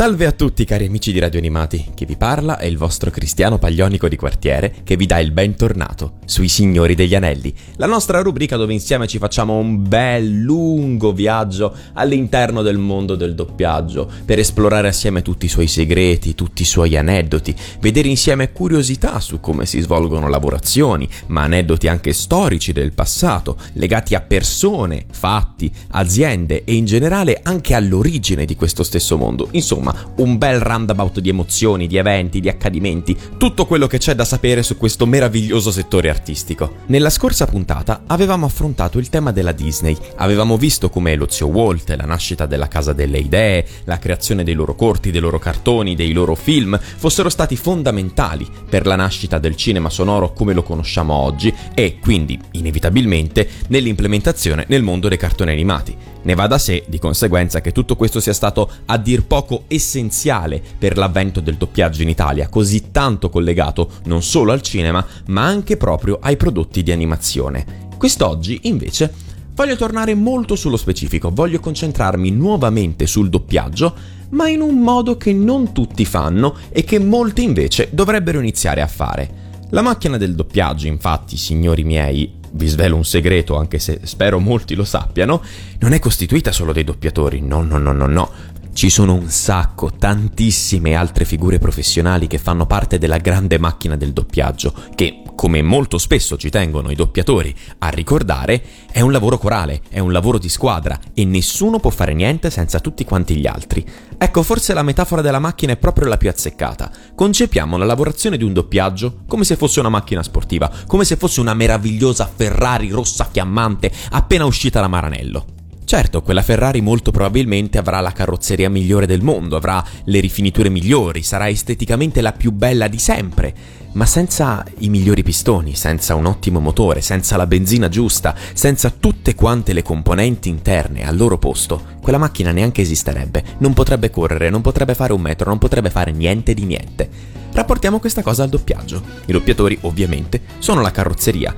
Salve a tutti cari amici di Radio Animati, chi vi parla è il vostro Cristiano Paglionico di quartiere che vi dà il bentornato sui Signori degli Anelli, la nostra rubrica dove insieme ci facciamo un bel lungo viaggio all'interno del mondo del doppiaggio per esplorare assieme tutti i suoi segreti, tutti i suoi aneddoti, vedere insieme curiosità su come si svolgono lavorazioni, ma aneddoti anche storici del passato, legati a persone, fatti, aziende e in generale anche all'origine di questo stesso mondo. Insomma, un bel roundabout di emozioni, di eventi, di accadimenti, tutto quello che c'è da sapere su questo meraviglioso settore artistico. Nella scorsa puntata avevamo affrontato il tema della Disney, avevamo visto come lo zio Walt, la nascita della Casa delle Idee, la creazione dei loro corti, dei loro cartoni, dei loro film fossero stati fondamentali per la nascita del cinema sonoro come lo conosciamo oggi e quindi, inevitabilmente, nell'implementazione nel mondo dei cartoni animati. Ne va da sé, di conseguenza, che tutto questo sia stato a dir poco essenziale per l'avvento del doppiaggio in Italia, così tanto collegato non solo al cinema, ma anche proprio ai prodotti di animazione. Quest'oggi, invece, voglio tornare molto sullo specifico, voglio concentrarmi nuovamente sul doppiaggio, ma in un modo che non tutti fanno e che molti invece dovrebbero iniziare a fare. La macchina del doppiaggio, infatti, signori miei, vi svelo un segreto, anche se spero molti lo sappiano, non è costituita solo dai doppiatori, no, no, no, no, no. Ci sono un sacco, tantissime altre figure professionali che fanno parte della grande macchina del doppiaggio, che, come molto spesso ci tengono i doppiatori a ricordare, è un lavoro corale, è un lavoro di squadra e nessuno può fare niente senza tutti quanti gli altri. Ecco, forse la metafora della macchina è proprio la più azzeccata. Concepiamo la lavorazione di un doppiaggio come se fosse una macchina sportiva, come se fosse una meravigliosa Ferrari rossa fiammante appena uscita da Maranello. Certo, quella Ferrari molto probabilmente avrà la carrozzeria migliore del mondo, avrà le rifiniture migliori, sarà esteticamente la più bella di sempre, ma senza i migliori pistoni, senza un ottimo motore, senza la benzina giusta, senza tutte quante le componenti interne al loro posto, quella macchina neanche esisterebbe, non potrebbe correre, non potrebbe fare un metro, non potrebbe fare niente di niente. Rapportiamo questa cosa al doppiaggio. I doppiatori, ovviamente, sono la carrozzeria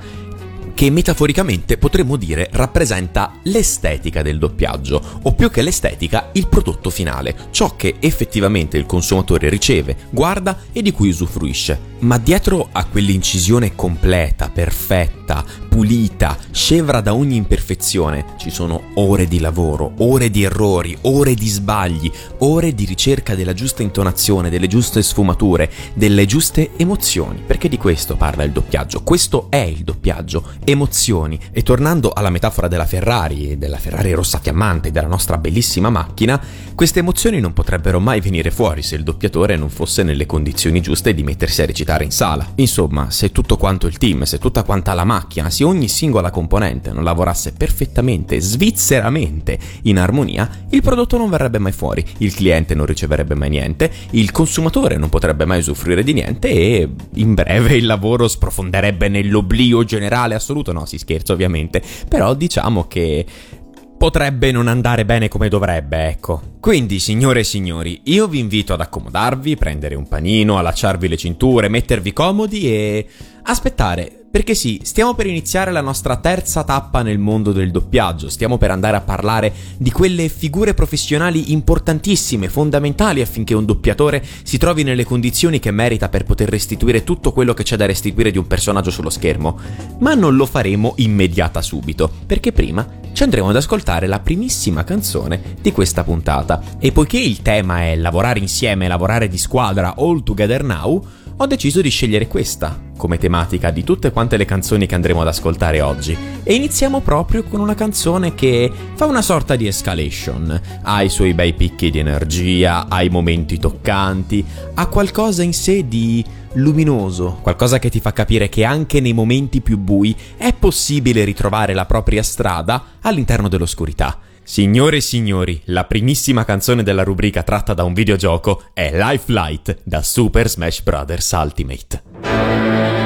che metaforicamente potremmo dire rappresenta l'estetica del doppiaggio, o più che l'estetica, il prodotto finale, ciò che effettivamente il consumatore riceve, guarda e di cui usufruisce. Ma dietro a quell'incisione completa, perfetta, pulita, scevra da ogni imperfezione, ci sono ore di lavoro, ore di errori, ore di sbagli, ore di ricerca della giusta intonazione, delle giuste sfumature, delle giuste emozioni, perché di questo parla il doppiaggio, questo è il doppiaggio, emozioni. E tornando alla metafora della Ferrari, della Ferrari rossa fiammante, della nostra bellissima macchina, queste emozioni non potrebbero mai venire fuori se il doppiatore non fosse nelle condizioni giuste di mettersi a recitare in sala. Insomma, se tutto quanto il team, se tutta quanta la macchina, se ogni singola componente non lavorasse perfettamente, svizzeramente in armonia, il prodotto non verrebbe mai fuori, il cliente non riceverebbe mai niente, il consumatore non potrebbe mai usufruire di niente e in breve il lavoro sprofonderebbe nell'oblio generale assoluto. No, si scherza ovviamente, però diciamo che potrebbe non andare bene come dovrebbe, ecco. Quindi, signore e signori, io vi invito ad accomodarvi, prendere un panino, allacciarvi le cinture, mettervi comodi e aspettare perché sì, stiamo per iniziare la nostra terza tappa nel mondo del doppiaggio, stiamo per andare a parlare di quelle figure professionali importantissime, fondamentali affinché un doppiatore si trovi nelle condizioni che merita per poter restituire tutto quello che c'è da restituire di un personaggio sullo schermo. Ma non lo faremo immediata subito, perché prima ci andremo ad ascoltare la primissima canzone di questa puntata. E poiché il tema è lavorare insieme, lavorare di squadra, all together now, ho deciso di scegliere questa come tematica di tutte quante le canzoni che andremo ad ascoltare oggi. E iniziamo proprio con una canzone che fa una sorta di escalation. Ha i suoi bei picchi di energia, ha i momenti toccanti, ha qualcosa in sé di luminoso, qualcosa che ti fa capire che anche nei momenti più bui è possibile ritrovare la propria strada all'interno dell'oscurità. Signore e signori, la primissima canzone della rubrica tratta da un videogioco è Life Light da Super Smash Bros. Ultimate.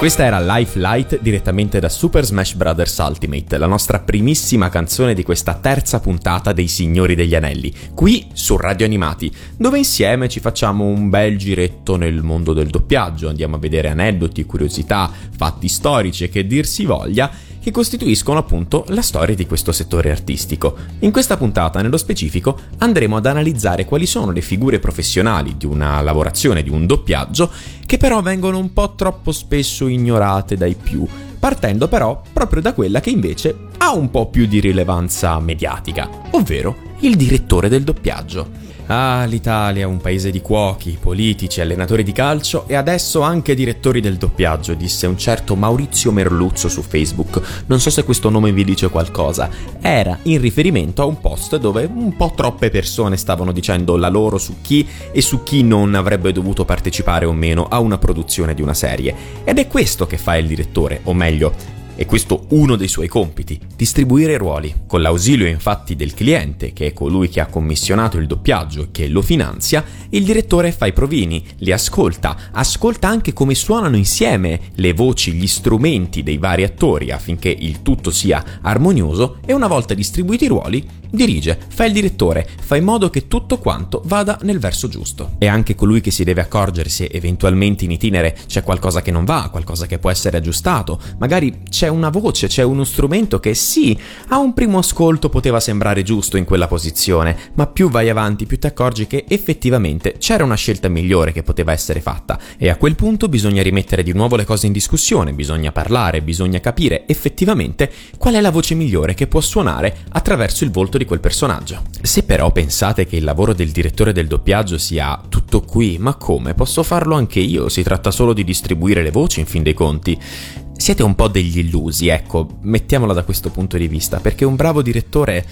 Questa era Life Light direttamente da Super Smash Bros. Ultimate, la nostra primissima canzone di questa terza puntata dei Signori degli Anelli, qui su Radio Animati, dove insieme ci facciamo un bel giretto nel mondo del doppiaggio, andiamo a vedere aneddoti, curiosità, fatti storici e che dir si voglia, che costituiscono appunto la storia di questo settore artistico. In questa puntata, nello specifico, andremo ad analizzare quali sono le figure professionali di una lavorazione di un doppiaggio che però vengono un po' troppo spesso ignorate dai più, partendo però proprio da quella che invece ha un po' più di rilevanza mediatica, ovvero il direttore del doppiaggio. Ah, l'Italia, un paese di cuochi, politici, allenatori di calcio e adesso anche direttori del doppiaggio, disse un certo Maurizio Merluzzo su Facebook. Non so se questo nome vi dice qualcosa. Era in riferimento a un post dove un po' troppe persone stavano dicendo la loro su chi e su chi non avrebbe dovuto partecipare o meno a una produzione di una serie. Ed è questo che fa il direttore, o meglio, è questo uno dei suoi compiti, distribuire i ruoli, con l'ausilio infatti del cliente, che è colui che ha commissionato il doppiaggio e che lo finanzia, il direttore fa i provini, li ascolta, ascolta anche come suonano insieme le voci, gli strumenti dei vari attori affinché il tutto sia armonioso e una volta distribuiti i ruoli, dirige, fa il direttore, fa in modo che tutto quanto vada nel verso giusto. È anche colui che si deve accorgere se eventualmente in itinere c'è qualcosa che non va, qualcosa che può essere aggiustato, magari c'è una voce, c'è uno strumento che sì, a un primo ascolto poteva sembrare giusto in quella posizione, ma più vai avanti più ti accorgi che effettivamente c'era una scelta migliore che poteva essere fatta e a quel punto bisogna rimettere di nuovo le cose in discussione, bisogna parlare, bisogna capire effettivamente qual è la voce migliore che può suonare attraverso il volto di quel personaggio. Se però pensate che il lavoro del direttore del doppiaggio sia tutto qui, ma come? Posso farlo anche io? Si tratta solo di distribuire le voci in fin dei conti. Siete un po' degli illusi, ecco, mettiamola da questo punto di vista, perché un bravo direttore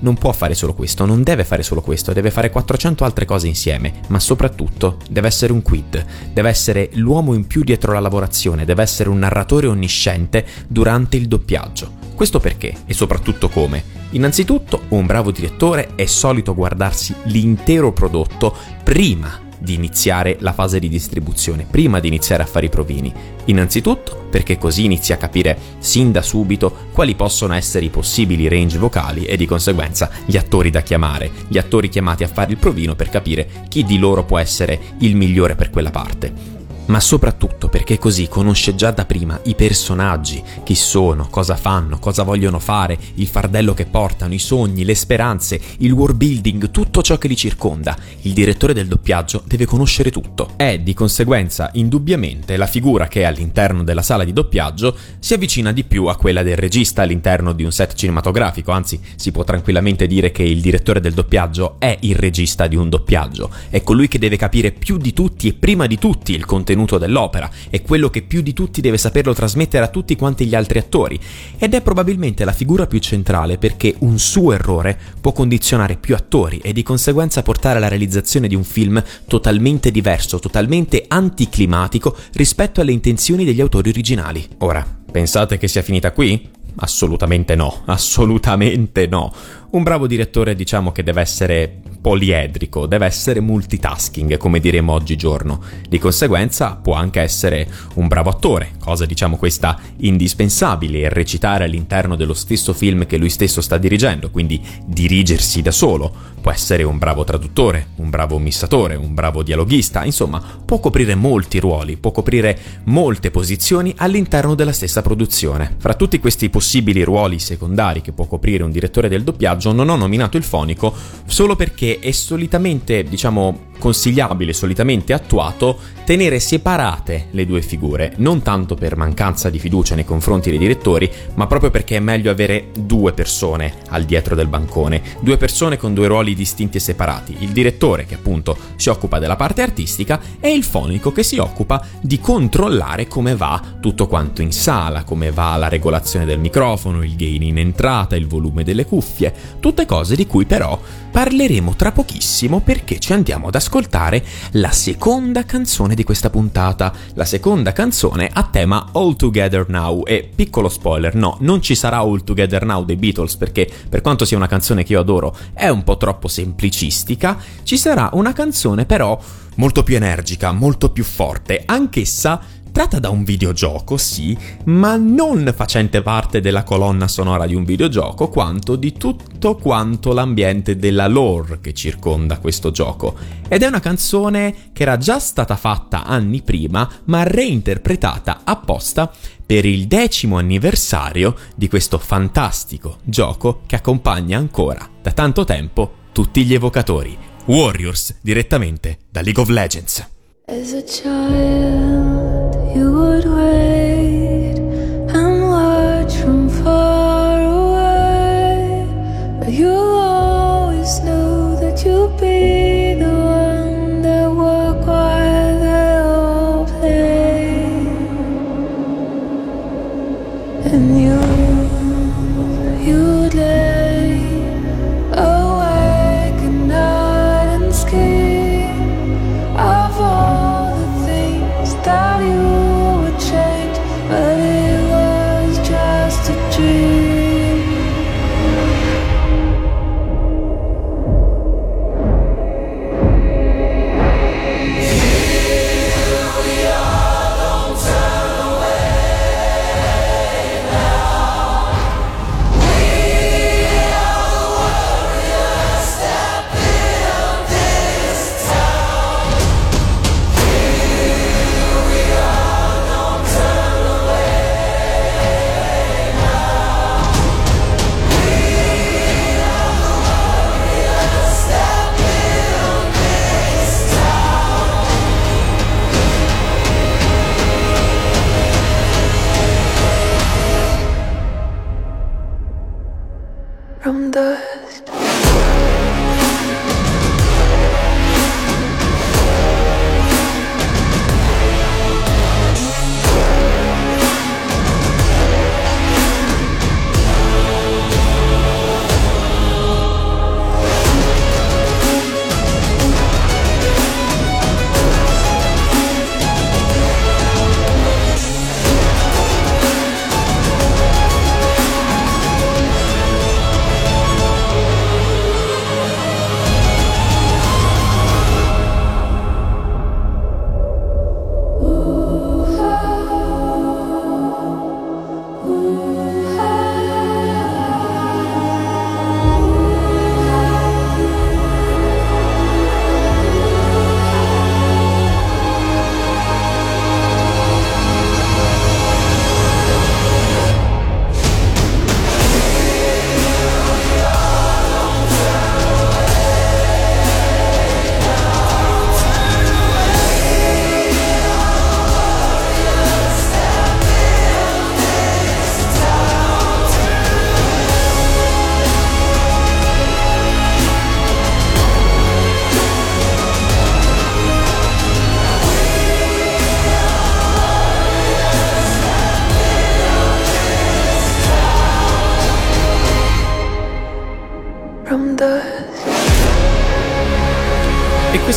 non può fare solo questo, non deve fare solo questo, deve fare 400 altre cose insieme, ma soprattutto deve essere un quid, deve essere l'uomo in più dietro la lavorazione, deve essere un narratore onnisciente durante il doppiaggio. Questo perché e soprattutto come? Innanzitutto, un bravo direttore è solito guardarsi l'intero prodotto prima di iniziare la fase di distribuzione, prima di iniziare a fare i provini. Innanzitutto perché così inizia a capire sin da subito quali possono essere i possibili range vocali e di conseguenza gli attori da chiamare, gli attori chiamati a fare il provino per capire chi di loro può essere il migliore per quella parte. Ma soprattutto perché così conosce già da prima i personaggi, chi sono, cosa fanno, cosa vogliono fare, il fardello che portano, i sogni, le speranze, il world building, tutto ciò che li circonda. Il direttore del doppiaggio deve conoscere tutto. È di conseguenza indubbiamente la figura che all'interno della sala di doppiaggio si avvicina di più a quella del regista all'interno di un set cinematografico, anzi si può tranquillamente dire che il direttore del doppiaggio è il regista di un doppiaggio, è colui che deve capire più di tutti e prima di tutti il contenuto dell'opera, è quello che più di tutti deve saperlo trasmettere a tutti quanti gli altri attori ed è probabilmente la figura più centrale perché un suo errore può condizionare più attori e di conseguenza portare alla realizzazione di un film totalmente diverso, totalmente anticlimatico rispetto alle intenzioni degli autori originali. Ora, pensate che sia finita qui? Assolutamente no, assolutamente no. Un bravo direttore diciamo che deve essere poliedrico, deve essere multitasking, come diremo oggigiorno. Di conseguenza può anche essere un bravo attore, cosa diciamo questa indispensabile, e recitare all'interno dello stesso film che lui stesso sta dirigendo, quindi dirigersi da solo. Può essere un bravo traduttore, un bravo missatore, un bravo dialoghista, insomma, può coprire molti ruoli, può coprire molte posizioni all'interno della stessa produzione. Fra tutti questi possibili ruoli secondari che può coprire un direttore del doppiaggio, non ho nominato il fonico solo perché è solitamente, diciamo, consigliabile, solitamente attuato, tenere separate le due figure, non tanto per mancanza di fiducia nei confronti dei direttori, ma proprio perché è meglio avere due persone al dietro del bancone, due persone con due ruoli distinti e separati, il direttore che appunto si occupa della parte artistica e il fonico che si occupa di controllare come va tutto quanto in sala, come va la regolazione del microfono, il gain in entrata, il volume delle cuffie, tutte cose di cui però parleremo tra pochissimo perché ci andiamo ad ascoltare la seconda canzone di questa puntata, la seconda canzone a tema All Together Now. E piccolo spoiler, no, non ci sarà All Together Now dei Beatles perché per quanto sia una canzone che io adoro è un po' troppo semplicistica, ci sarà una canzone però molto più energica, molto più forte, anch'essa tratta da un videogioco, sì, ma non facente parte della colonna sonora di un videogioco, quanto di tutto quanto l'ambiente della lore che circonda questo gioco. Ed è una canzone che era già stata fatta anni prima, ma reinterpretata apposta per il decimo anniversario di questo fantastico gioco che accompagna ancora da tanto tempo tutti gli evocatori. Warriors direttamente da League of Legends. As a child, you would wait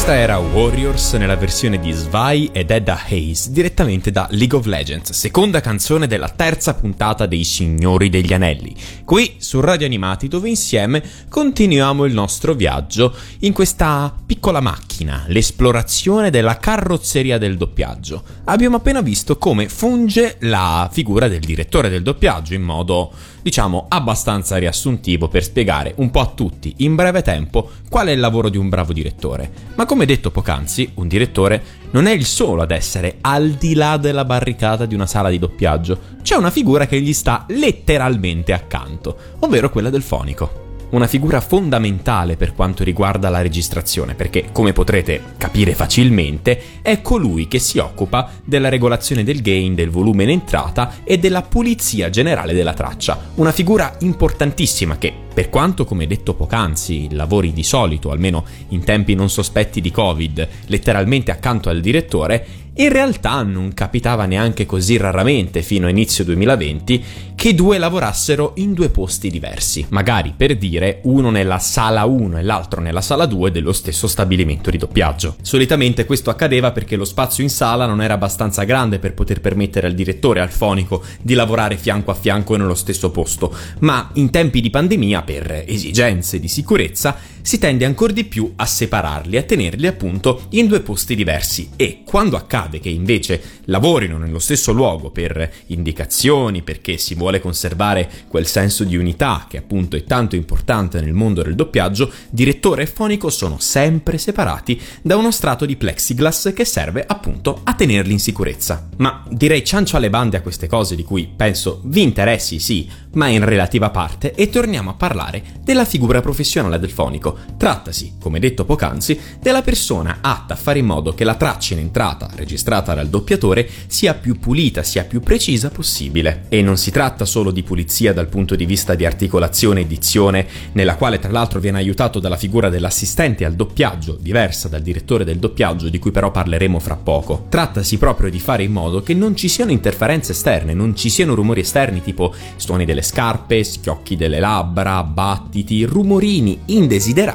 questa era Warriors nella versione di Svi ed Edda Hayes, direttamente da League of Legends, seconda canzone della terza puntata dei Signori degli Anelli, qui su Radio Animati dove insieme continuiamo il nostro viaggio in questa piccola macchina, l'esplorazione della carrozzeria del doppiaggio. Abbiamo appena visto come funge la figura del direttore del doppiaggio in modo, diciamo, abbastanza riassuntivo per spiegare un po' a tutti in breve tempo qual è il lavoro di un bravo direttore. Ma come detto poc'anzi, un direttore non è il solo ad essere al di là della barricata di una sala di doppiaggio. C'è una figura che gli sta letteralmente accanto, ovvero quella del fonico una figura fondamentale per quanto riguarda la registrazione, perché come potrete capire facilmente è colui che si occupa della regolazione del gain, del volume in entrata e della pulizia generale della traccia. Una figura importantissima che, per quanto come detto poc'anzi, lavori di solito, almeno in tempi non sospetti di Covid, letteralmente accanto al direttore, in realtà non capitava neanche così raramente fino a inizio 2020 che due lavorassero in due posti diversi, magari per dire uno nella sala 1 e l'altro nella sala 2 dello stesso stabilimento di doppiaggio. Solitamente questo accadeva perché lo spazio in sala non era abbastanza grande per poter permettere al direttore al fonico di lavorare fianco a fianco nello stesso posto, ma in tempi di pandemia, per esigenze di sicurezza, si tende ancora di più a separarli, a tenerli appunto in due posti diversi e quando accade che invece lavorino nello stesso luogo per indicazioni, perché si vuole conservare quel senso di unità che appunto è tanto importante nel mondo del doppiaggio, direttore e fonico sono sempre separati da uno strato di plexiglass che serve appunto a tenerli in sicurezza. Ma direi ciancio alle bande a queste cose di cui penso vi interessi sì, ma in relativa parte e torniamo a parlare della figura professionale del fonico. Trattasi, come detto poc'anzi, della persona atta a fare in modo che la traccia in entrata registrata dal doppiatore sia più pulita, sia più precisa possibile. E non si tratta solo di pulizia dal punto di vista di articolazione e dizione, nella quale tra l'altro viene aiutato dalla figura dell'assistente al doppiaggio, diversa dal direttore del doppiaggio di cui però parleremo fra poco. Trattasi proprio di fare in modo che non ci siano interferenze esterne, non ci siano rumori esterni tipo suoni delle scarpe, schiocchi delle labbra, battiti, rumorini indesiderati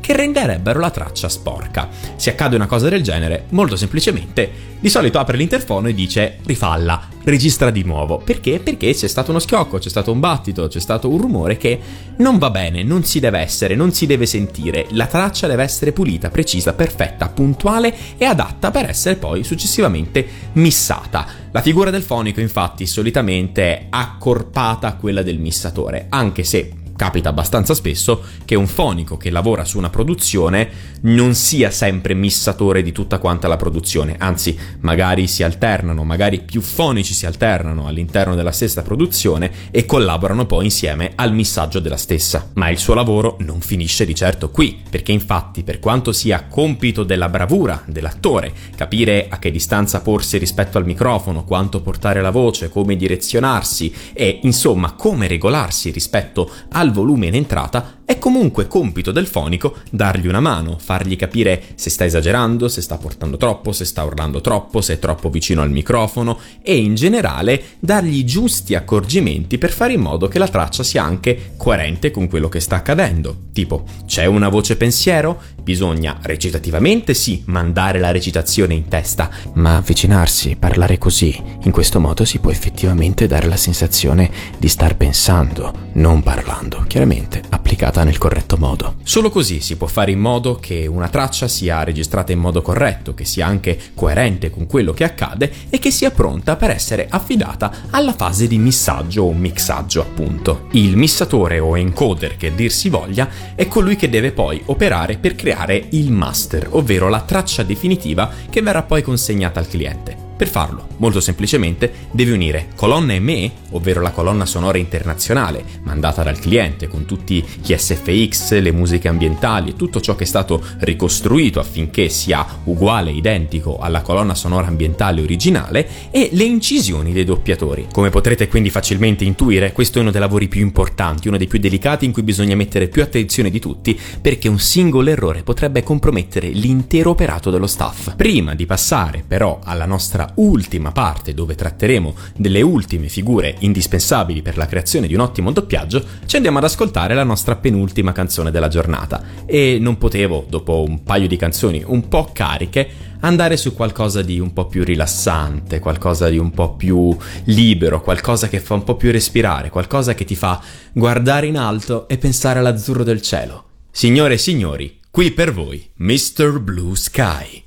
che renderebbero la traccia sporca. Se accade una cosa del genere, molto semplicemente, di solito apre l'interfono e dice rifalla, registra di nuovo. Perché? Perché c'è stato uno schiocco, c'è stato un battito, c'è stato un rumore che non va bene, non si deve essere, non si deve sentire. La traccia deve essere pulita, precisa, perfetta, puntuale e adatta per essere poi successivamente missata. La figura del fonico infatti solitamente è accorpata a quella del missatore, anche se capita abbastanza spesso che un fonico che lavora su una produzione non sia sempre missatore di tutta quanta la produzione, anzi magari si alternano, magari più fonici si alternano all'interno della stessa produzione e collaborano poi insieme al missaggio della stessa. Ma il suo lavoro non finisce di certo qui, perché infatti per quanto sia compito della bravura dell'attore capire a che distanza porsi rispetto al microfono, quanto portare la voce, come direzionarsi e insomma come regolarsi rispetto al volume in entrata, è comunque compito del fonico dargli una mano, fargli capire se sta esagerando, se sta portando troppo, se sta urlando troppo, se è troppo vicino al microfono e in generale dargli i giusti accorgimenti per fare in modo che la traccia sia anche coerente con quello che sta accadendo. Tipo, c'è una voce pensiero? Bisogna recitativamente sì mandare la recitazione in testa, ma avvicinarsi, parlare così, in questo modo si può effettivamente dare la sensazione di star pensando, non parlando, chiaramente applicata nel corretto modo. Solo così si può fare in modo che una traccia sia registrata in modo corretto, che sia anche coerente con quello che accade e che sia pronta per essere affidata alla fase di missaggio o mixaggio, appunto. Il missatore o encoder che dir si voglia è colui che deve poi operare per creare il master, ovvero la traccia definitiva che verrà poi consegnata al cliente. Per farlo, molto semplicemente, deve unire colonna ME, ovvero la colonna sonora internazionale, mandata dal cliente con tutti gli SFX, le musiche ambientali e tutto ciò che è stato ricostruito affinché sia uguale, identico alla colonna sonora ambientale originale, e le incisioni dei doppiatori. Come potrete quindi facilmente intuire, questo è uno dei lavori più importanti, uno dei più delicati in cui bisogna mettere più attenzione di tutti, perché un singolo errore potrebbe compromettere l'intero operato dello staff. Prima di passare però alla nostra ultima parte, dove tratteremo delle ultime figure indispensabili per la creazione di un ottimo doppiaggio, ci andiamo ad ascoltare la nostra penultima canzone della giornata. E non potevo, dopo un paio di canzoni un po' cariche, andare su qualcosa di un po' più rilassante, qualcosa di un po' più libero, qualcosa che fa un po' più respirare, qualcosa che ti fa guardare in alto e pensare all'azzurro del cielo. Signore e signori, qui per voi, Mr. Blue Sky.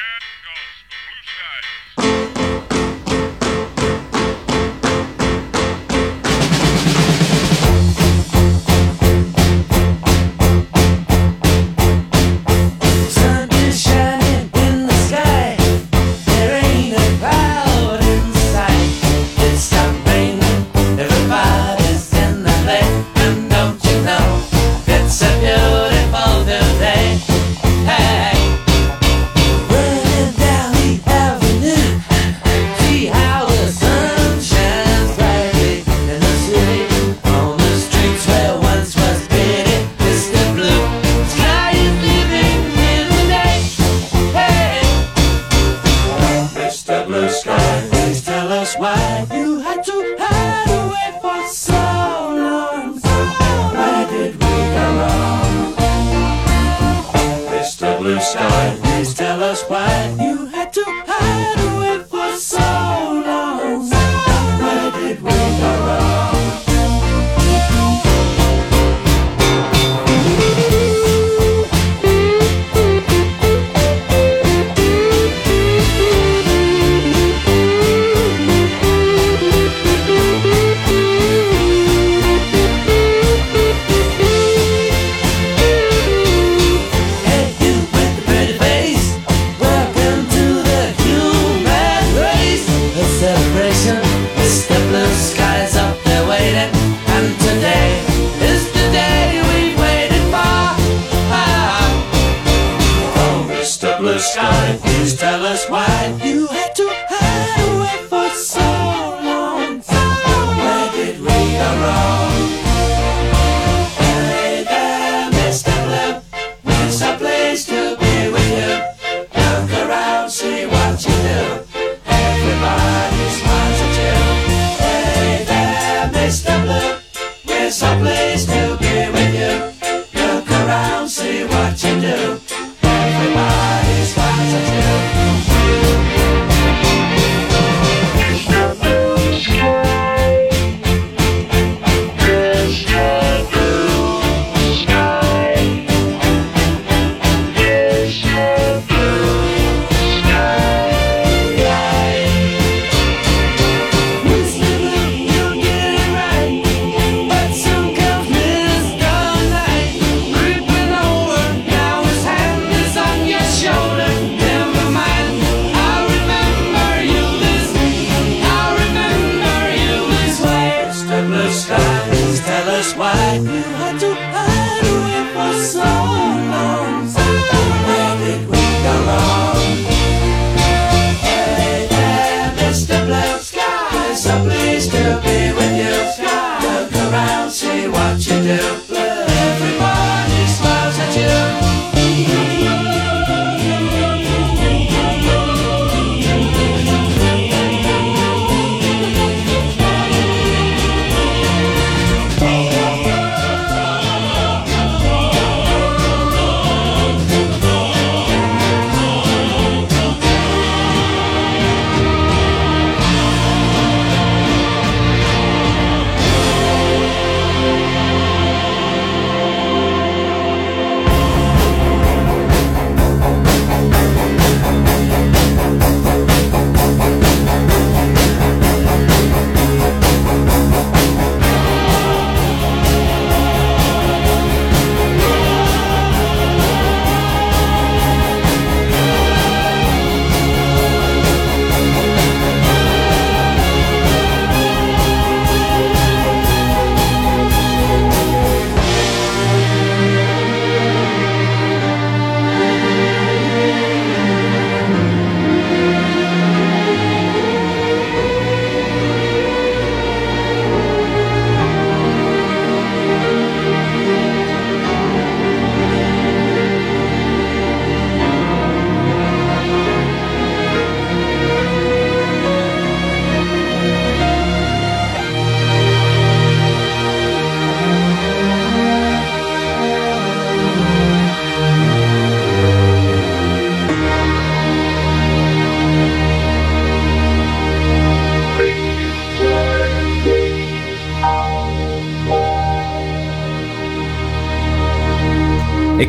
Weekend goes blue skies.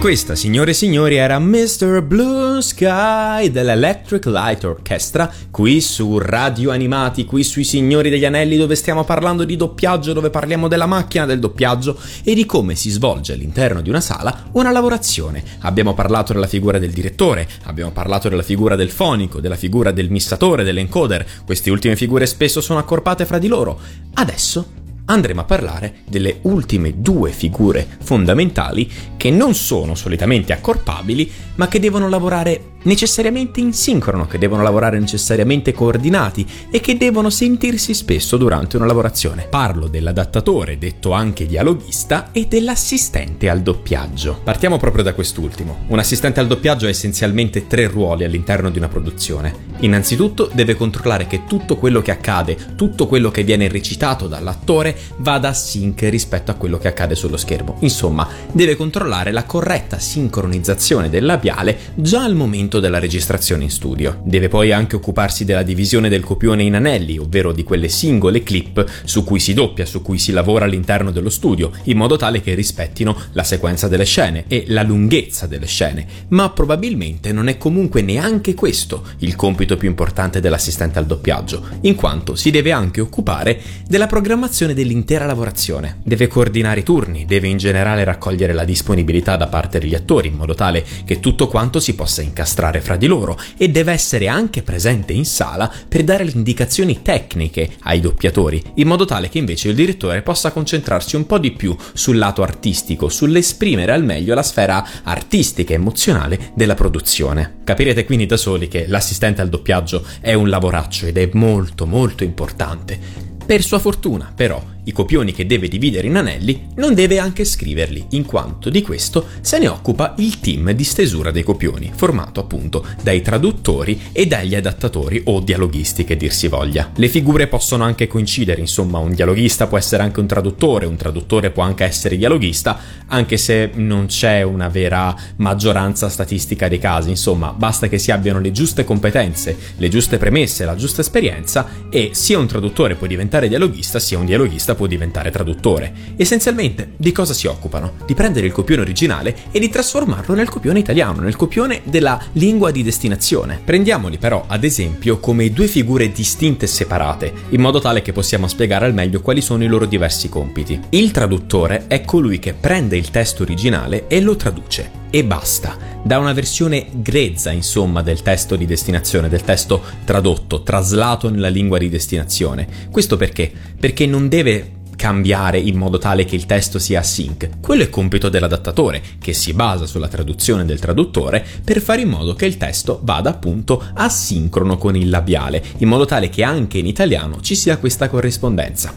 Questa, signore e signori, era Mr. Blue Sky dell'Electric Light Orchestra, qui su Radio Animati, qui sui Signori degli Anelli, dove stiamo parlando di doppiaggio, dove parliamo della macchina del doppiaggio e di come si svolge all'interno di una sala una lavorazione. Abbiamo parlato della figura del direttore, abbiamo parlato della figura del fonico, della figura del missatore, dell'encoder. Queste ultime figure spesso sono accorpate fra di loro. Adesso andremo a parlare delle ultime due figure fondamentali che non sono solitamente accorpabili, ma che devono lavorare necessariamente in sincrono, che devono lavorare necessariamente coordinati e che devono sentirsi spesso durante una lavorazione. Parlo dell'adattatore, detto anche dialoghista, e dell'assistente al doppiaggio. Partiamo proprio da quest'ultimo. Un assistente al doppiaggio ha essenzialmente tre ruoli all'interno di una produzione. Innanzitutto deve controllare che tutto quello che accade, tutto quello che viene recitato dall'attore vada a sync rispetto a quello che accade sullo schermo. Insomma, deve controllare la corretta sincronizzazione del labiale già al momento della registrazione in studio. Deve poi anche occuparsi della divisione del copione in anelli, ovvero di quelle singole clip su cui si doppia, su cui si lavora all'interno dello studio, in modo tale che rispettino la sequenza delle scene e la lunghezza delle scene. Ma probabilmente non è comunque neanche questo il compito più importante dell'assistente al doppiaggio, in quanto si deve anche occupare della programmazione dell'intera lavorazione. Deve coordinare i turni, deve in generale raccogliere la disponibilità da parte degli attori in modo tale che tutto quanto si possa incastrare fra di loro e deve essere anche presente in sala per dare le indicazioni tecniche ai doppiatori, in modo tale che invece il direttore possa concentrarsi un po' di più sul lato artistico, sull'esprimere al meglio la sfera artistica e emozionale della produzione. Capirete quindi da soli che l'assistente al doppiaggio è un lavoraccio ed è molto molto importante. Per sua fortuna, però, i copioni che deve dividere in anelli non deve anche scriverli, in quanto di questo se ne occupa il team di stesura dei copioni, formato appunto dai traduttori e dagli adattatori o dialoghisti che dir si voglia. Le figure possono anche coincidere, insomma, un dialoghista può essere anche un traduttore, un traduttore può anche essere dialoghista, anche se non c'è una vera maggioranza statistica dei casi, insomma, basta che si abbiano le giuste competenze, le giuste premesse, la giusta esperienza e sia un traduttore può diventare dialoghista, sia un dialoghista può diventare traduttore. Essenzialmente, di cosa si occupano? Di prendere il copione originale e di trasformarlo nel copione italiano, nel copione della lingua di destinazione. Prendiamoli però, ad esempio, come due figure distinte e separate, in modo tale che possiamo spiegare al meglio quali sono i loro diversi compiti. Il traduttore è colui che prende il testo originale e lo traduce. E basta, da una versione grezza, insomma, del testo di destinazione, del testo tradotto, traslato nella lingua di destinazione. Questo perché? Perché non deve cambiare in modo tale che il testo sia sync. Quello è compito dell'adattatore, che si basa sulla traduzione del traduttore per fare in modo che il testo vada appunto asincrono con il labiale, in modo tale che anche in italiano ci sia questa corrispondenza.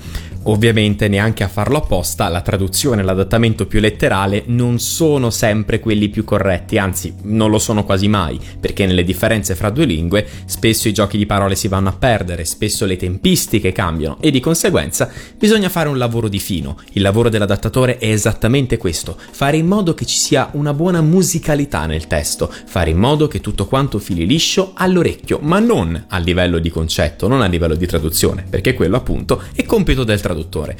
Ovviamente neanche a farlo apposta, la traduzione e l'adattamento più letterale non sono sempre quelli più corretti, anzi non lo sono quasi mai, perché nelle differenze fra due lingue spesso i giochi di parole si vanno a perdere, spesso le tempistiche cambiano e di conseguenza bisogna fare un lavoro di fino. Il lavoro dell'adattatore è esattamente questo, fare in modo che ci sia una buona musicalità nel testo, fare in modo che tutto quanto fili liscio all'orecchio, ma non a livello di concetto, non a livello di traduzione, perché quello appunto è compito del traduttore.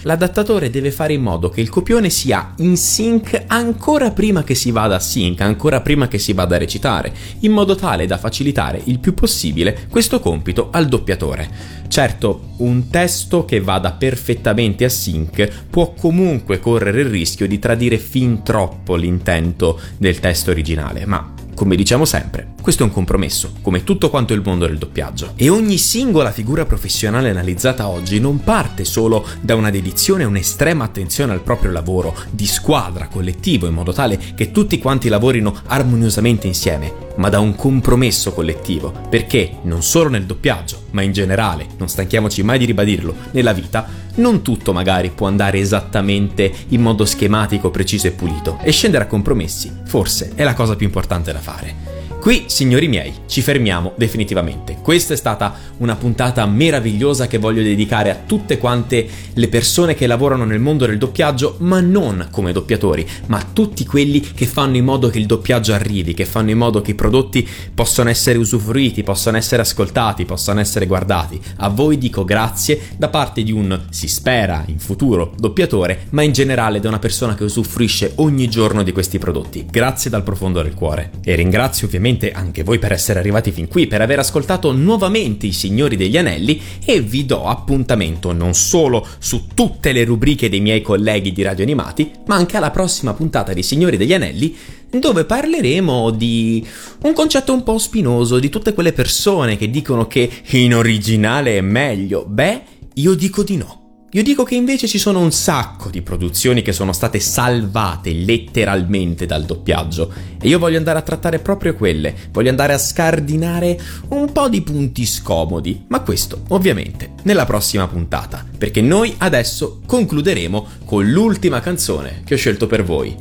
L'adattatore deve fare in modo che il copione sia in sync ancora prima che si vada a sync, ancora prima che si vada a recitare, in modo tale da facilitare il più possibile questo compito al doppiatore. Certo, un testo che vada perfettamente a sync può comunque correre il rischio di tradire fin troppo l'intento del testo originale, ma come diciamo sempre, questo è un compromesso, come tutto quanto il mondo del doppiaggio. E ogni singola figura professionale analizzata oggi non parte solo da una dedizione e un'estrema attenzione al proprio lavoro, di squadra, collettivo, in modo tale che tutti quanti lavorino armoniosamente insieme, ma da un compromesso collettivo, perché non solo nel doppiaggio, ma in generale, non stanchiamoci mai di ribadirlo, nella vita, non tutto magari può andare esattamente in modo schematico, preciso e pulito, e scendere a compromessi, forse, è la cosa più importante da fare. Qui, signori miei, ci fermiamo definitivamente. Questa è stata una puntata meravigliosa che voglio dedicare a tutte quante le persone che lavorano nel mondo del doppiaggio, ma non come doppiatori, ma a tutti quelli che fanno in modo che il doppiaggio arrivi, che fanno in modo che i prodotti possano essere usufruiti, possano essere ascoltati, possano essere guardati. A voi dico grazie da parte di un, si spera, in futuro, doppiatore, ma in generale da una persona che usufruisce ogni giorno di questi prodotti. Grazie dal profondo del cuore. E ringrazio ovviamente anche voi per essere arrivati fin qui, per aver ascoltato nuovamente i Signori degli Anelli e vi do appuntamento non solo su tutte le rubriche dei miei colleghi di Radio Animati, ma anche alla prossima puntata di Signori degli Anelli dove parleremo di un concetto un po' spinoso, di tutte quelle persone che dicono che in originale è meglio. Beh, io dico di no. Io dico che invece ci sono un sacco di produzioni che sono state salvate letteralmente dal doppiaggio. E io voglio andare a trattare proprio quelle, voglio andare a scardinare un po' di punti scomodi, ma questo ovviamente nella prossima puntata, perché noi adesso concluderemo con l'ultima canzone che ho scelto per voi.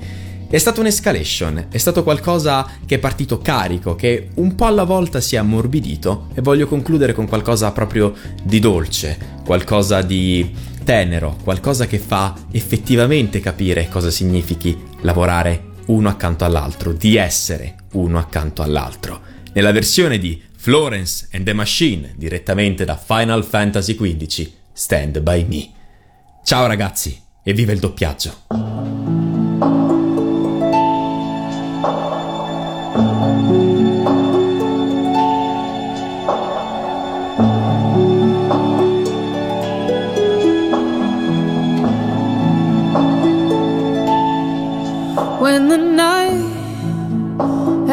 È stata un'escalation, è stato qualcosa che è partito carico, che un po' alla volta si è ammorbidito. E voglio concludere con qualcosa proprio di dolce, qualcosa di tenero, qualcosa che fa effettivamente capire cosa significhi lavorare uno accanto all'altro, di essere uno accanto all'altro. Nella versione di Florence and the Machine, direttamente da Final Fantasy XV, Stand By Me. Ciao ragazzi e viva il doppiaggio!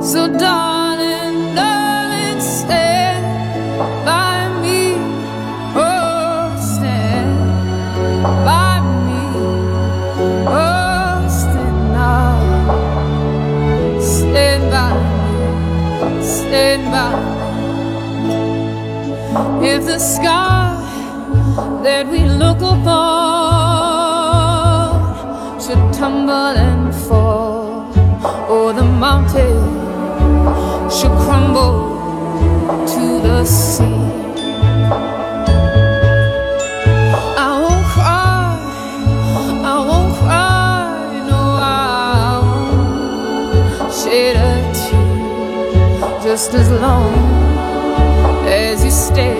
So, darling, darling, stand by me. Oh, stand by me. Oh, stand now. Stand by. Stand by. If the sky that we look upon should crumble to the sea. I won't cry, I won't cry, no, I won't shed a tear. Just as long as you stay,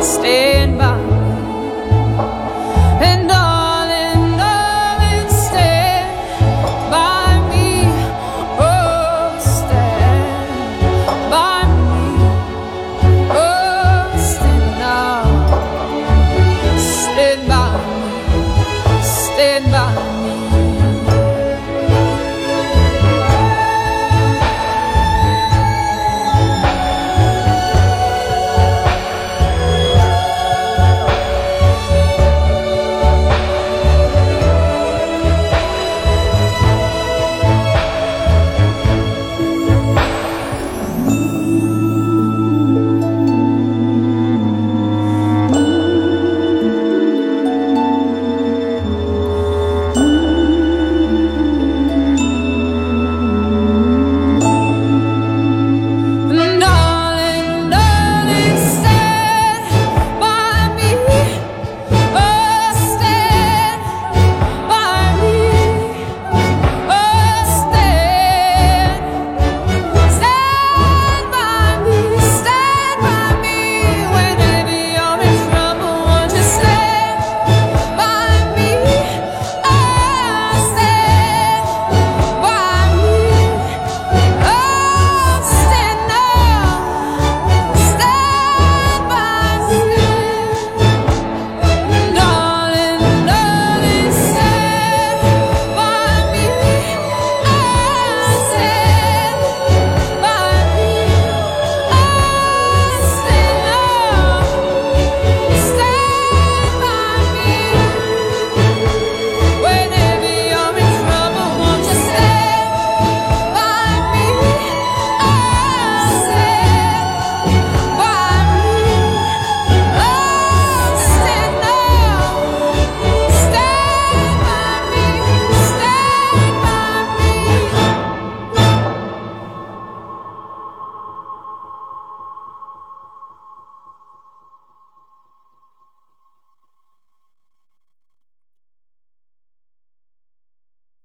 stand by.